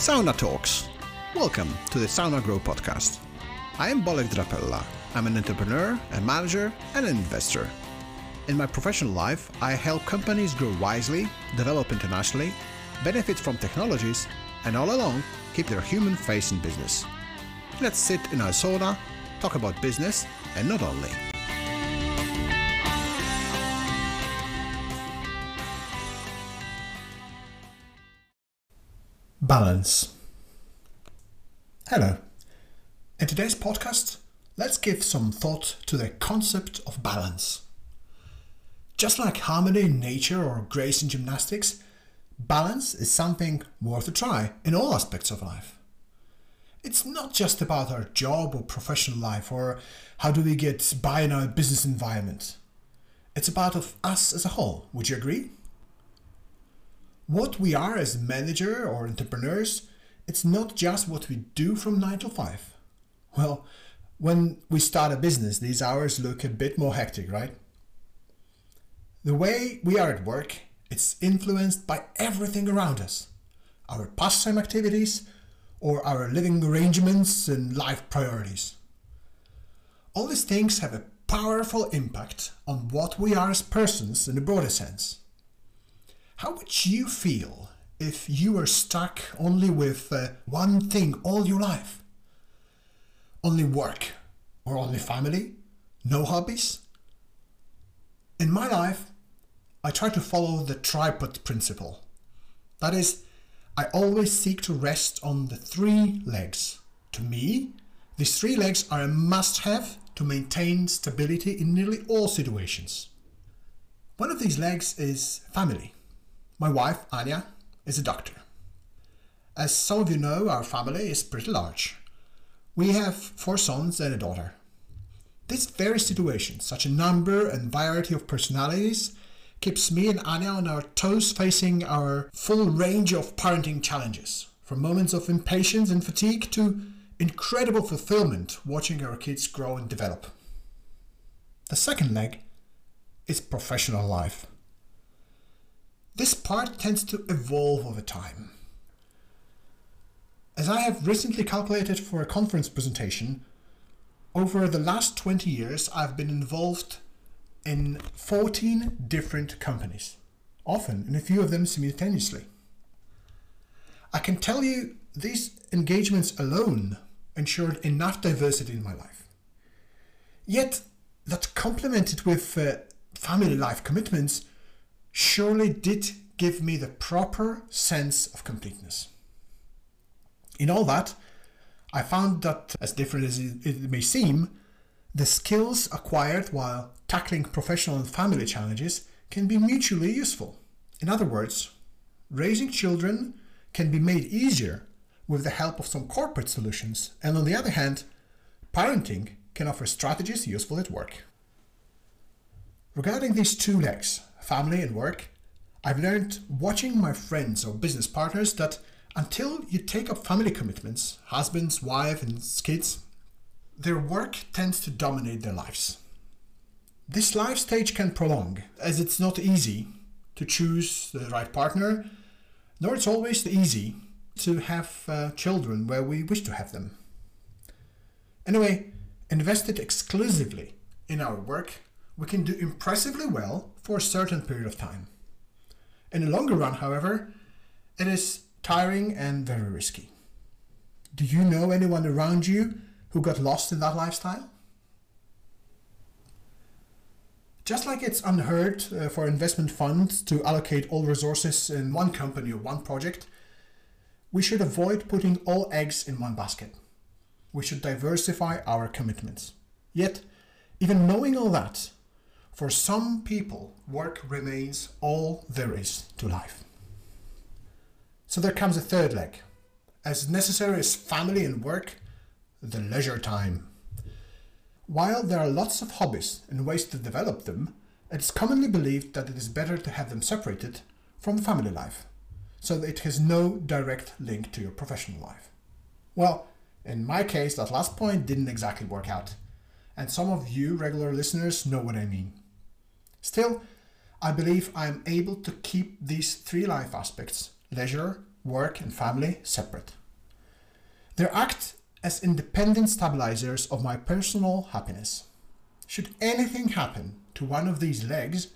Sauna Talks. Welcome to the Sauna Grow podcast. I am Bolek Drapella. I'm an entrepreneur, a manager, and an investor. In my professional life, I help companies grow wisely, develop internationally, benefit from technologies, and all along keep their human face in business. Let's sit in our sauna, talk about business, and not only. Balance. Hello. In today's podcast, let's give some thought to the concept of balance. Just like harmony in nature or grace in gymnastics, balance is something worth a try in all aspects of life. It's not just about our job or professional life or how do we get by in our business environment. It's about of us as a whole. Would you agree? What we are as manager or entrepreneurs, it's not just what we do from 9 to 5. Well, when we start a business, these hours look a bit more hectic, right? The way we are at work, it's influenced by everything around us. Our pastime activities or our living arrangements and life priorities. All these things have a powerful impact on what we are as persons in a broader sense. How would you feel if you were stuck only with uh, one thing all your life? Only work or only family? No hobbies? In my life, I try to follow the tripod principle. That is, I always seek to rest on the three legs. To me, these three legs are a must have to maintain stability in nearly all situations. One of these legs is family. My wife, Anya, is a doctor. As some of you know, our family is pretty large. We have four sons and a daughter. This very situation, such a number and variety of personalities, keeps me and Anya on our toes facing our full range of parenting challenges, from moments of impatience and fatigue to incredible fulfillment watching our kids grow and develop. The second leg is professional life. This part tends to evolve over time. As I have recently calculated for a conference presentation, over the last 20 years I've been involved in 14 different companies, often in a few of them simultaneously. I can tell you these engagements alone ensured enough diversity in my life. Yet, that complemented with uh, family life commitments surely did give me the proper sense of completeness. In all that, I found that, as different as it may seem, the skills acquired while tackling professional and family challenges can be mutually useful. In other words, raising children can be made easier with the help of some corporate solutions, and on the other hand, parenting can offer strategies useful at work. Regarding these two legs, family and work, I've learned watching my friends or business partners that until you take up family commitments, husbands, wife, and kids, their work tends to dominate their lives. This life stage can prolong, as it's not easy to choose the right partner, nor it's always easy to have uh, children where we wish to have them. Anyway, invested exclusively in our work we can do impressively well for a certain period of time. In the longer run, however, it is tiring and very risky. Do you know anyone around you who got lost in that lifestyle? Just like it's unheard uh, for investment funds to allocate all resources in one company or one project, we should avoid putting all eggs in one basket. We should diversify our commitments. Yet, even knowing all that, for some people, work remains all there is to life. So there comes a third leg. As necessary as family and work, the leisure time. While there are lots of hobbies and ways to develop them, it is commonly believed that it is better to have them separated from family life, so that it has no direct link to your professional life. Well, in my case, that last point didn't exactly work out, and some of you regular listeners know what I mean. Still, I believe I am able to keep these three life aspects leisure, work, and family separate. They act as independent stabilizers of my personal happiness. Should anything happen to one of these legs,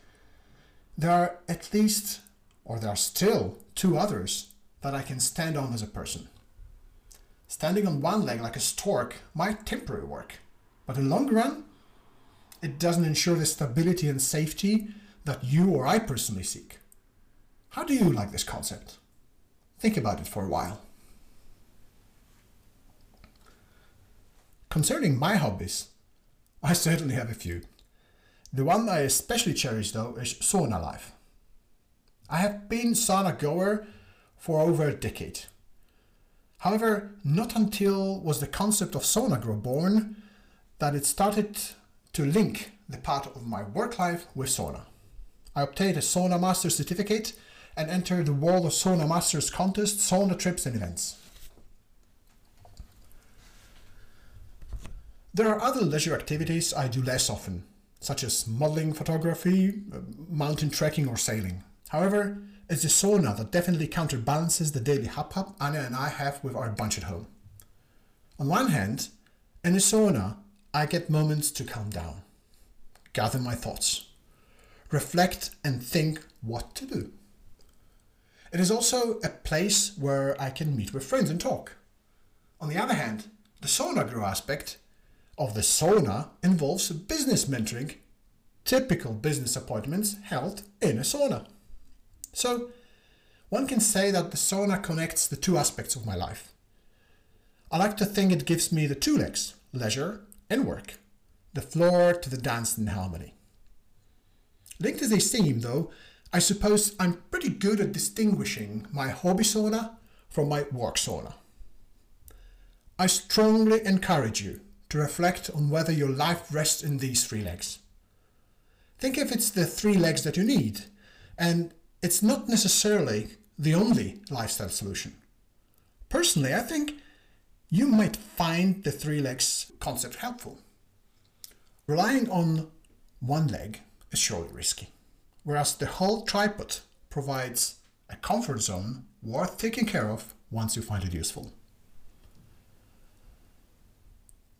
there are at least, or there are still, two others that I can stand on as a person. Standing on one leg like a stork might temporarily work, but in the long run, it doesn't ensure the stability and safety that you or I personally seek. How do you like this concept? Think about it for a while. Concerning my hobbies, I certainly have a few. The one I especially cherish though is sauna life. I have been sauna goer for over a decade. However, not until was the concept of sauna grow born that it started to link the part of my work life with sauna. I obtained a sauna master certificate and entered the World of Sauna Masters contest, sauna trips and events. There are other leisure activities I do less often, such as modeling, photography, uh, mountain trekking, or sailing. However, it's the sauna that definitely counterbalances the daily hop hop Anya and I have with our bunch at home. On one hand, in the sauna, I get moments to calm down, gather my thoughts, reflect, and think what to do. It is also a place where I can meet with friends and talk. On the other hand, the sauna grow aspect of the sauna involves business mentoring, typical business appointments held in a sauna. So, one can say that the sauna connects the two aspects of my life. I like to think it gives me the two legs, leisure and work, the floor to the dance harmony. Linked as they seem, though, I suppose I'm pretty good at distinguishing my hobby sauna from my work sauna. I strongly encourage you to reflect on whether your life rests in these three legs. Think if it's the three legs that you need, and it's not necessarily the only lifestyle solution. Personally, I think you might find the three legs concept helpful. Relying on one leg is surely risky, whereas the whole tripod provides a comfort zone worth taking care of once you find it useful.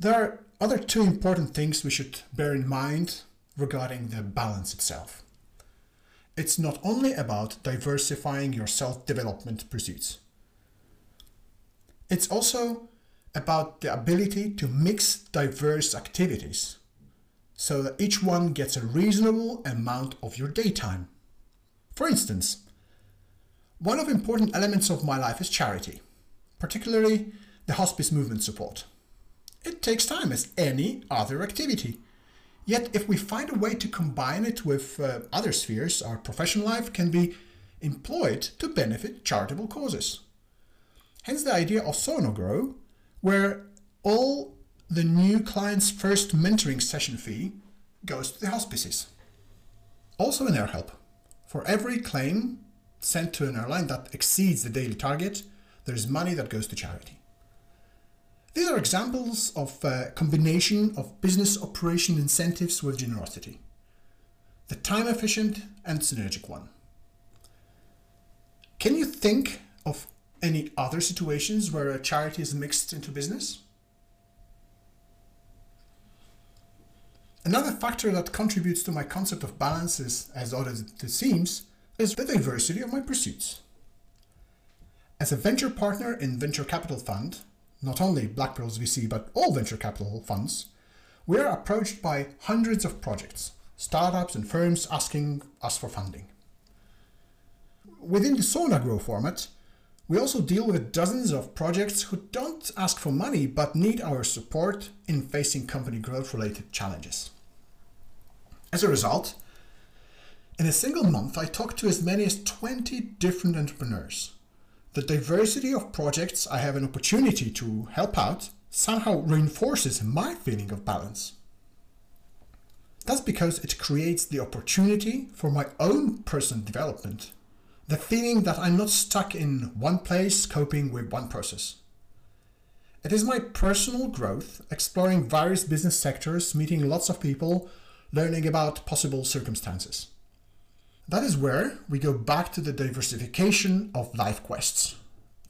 There are other two important things we should bear in mind regarding the balance itself. It's not only about diversifying your self development pursuits, it's also about the ability to mix diverse activities so that each one gets a reasonable amount of your daytime. For instance, one of important elements of my life is charity, particularly the hospice movement support. It takes time as any other activity. Yet, if we find a way to combine it with uh, other spheres, our professional life can be employed to benefit charitable causes. Hence, the idea of Sauna Grow, where all the new client's first mentoring session fee goes to the hospices. Also, in AirHelp, for every claim sent to an airline that exceeds the daily target, there is money that goes to charity. These are examples of a combination of business operation incentives with generosity. The time efficient and synergic one. Can you think of any other situations where a charity is mixed into business? Another factor that contributes to my concept of balance is, as odd as it seems, is the diversity of my pursuits. As a venture partner in venture capital fund, not only Black Pearls VC but all venture capital funds, we are approached by hundreds of projects, startups and firms asking us for funding. Within the Sauna Grow format, we also deal with dozens of projects who don't ask for money but need our support in facing company growth related challenges. As a result, in a single month, I talk to as many as 20 different entrepreneurs the diversity of projects I have an opportunity to help out somehow reinforces my feeling of balance. That's because it creates the opportunity for my own personal development, the feeling that I'm not stuck in one place coping with one process. It is my personal growth, exploring various business sectors, meeting lots of people, learning about possible circumstances. That is where we go back to the diversification of life quests.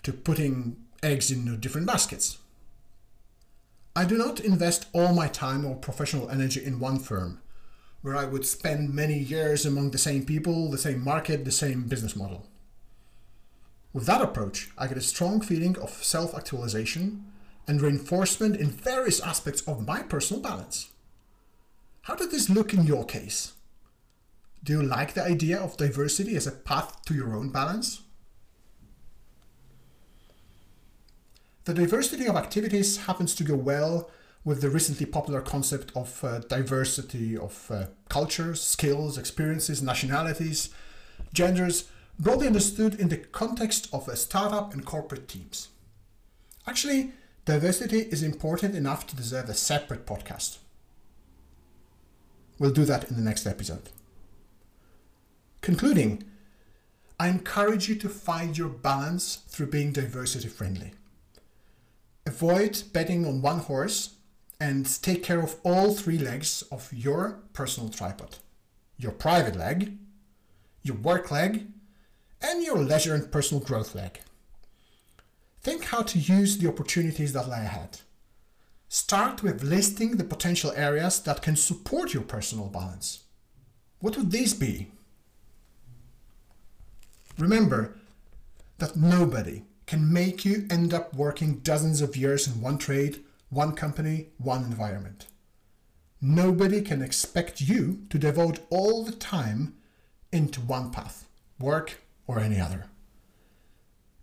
to putting eggs in different baskets. I do not invest all my time or professional energy in one firm, where I would spend many years among the same people, the same market, the same business model. With that approach, I get a strong feeling of self actualization and reinforcement in various aspects of my personal balance. How did this look in your case? Do you like the idea of diversity as a path to your own balance? The diversity of activities happens to go well with the recently popular concept of uh, diversity of uh, cultures, skills, experiences, nationalities, genders, broadly understood in the context of a startup and corporate teams. Actually, diversity is important enough to deserve a separate podcast. We'll do that in the next episode. Concluding, I encourage you to find your balance through being diversity friendly. Avoid betting on one horse and take care of all three legs of your personal tripod your private leg, your work leg, and your leisure and personal growth leg. Think how to use the opportunities that lie ahead. Start with listing the potential areas that can support your personal balance. What would these be? Remember that nobody can make you end up working dozens of years in one trade, one company, one environment. Nobody can expect you to devote all the time into one path, work or any other.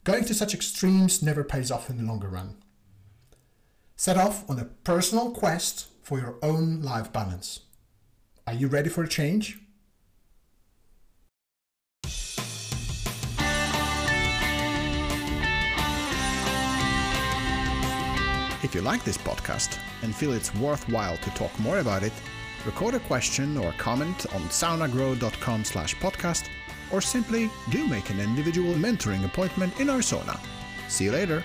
Going to such extremes never pays off in the longer run. Set off on a personal quest for your own life balance. Are you ready for a change? If you like this podcast and feel it's worthwhile to talk more about it, record a question or comment on saunagrow.com slash podcast or simply do make an individual mentoring appointment in our sauna. See you later.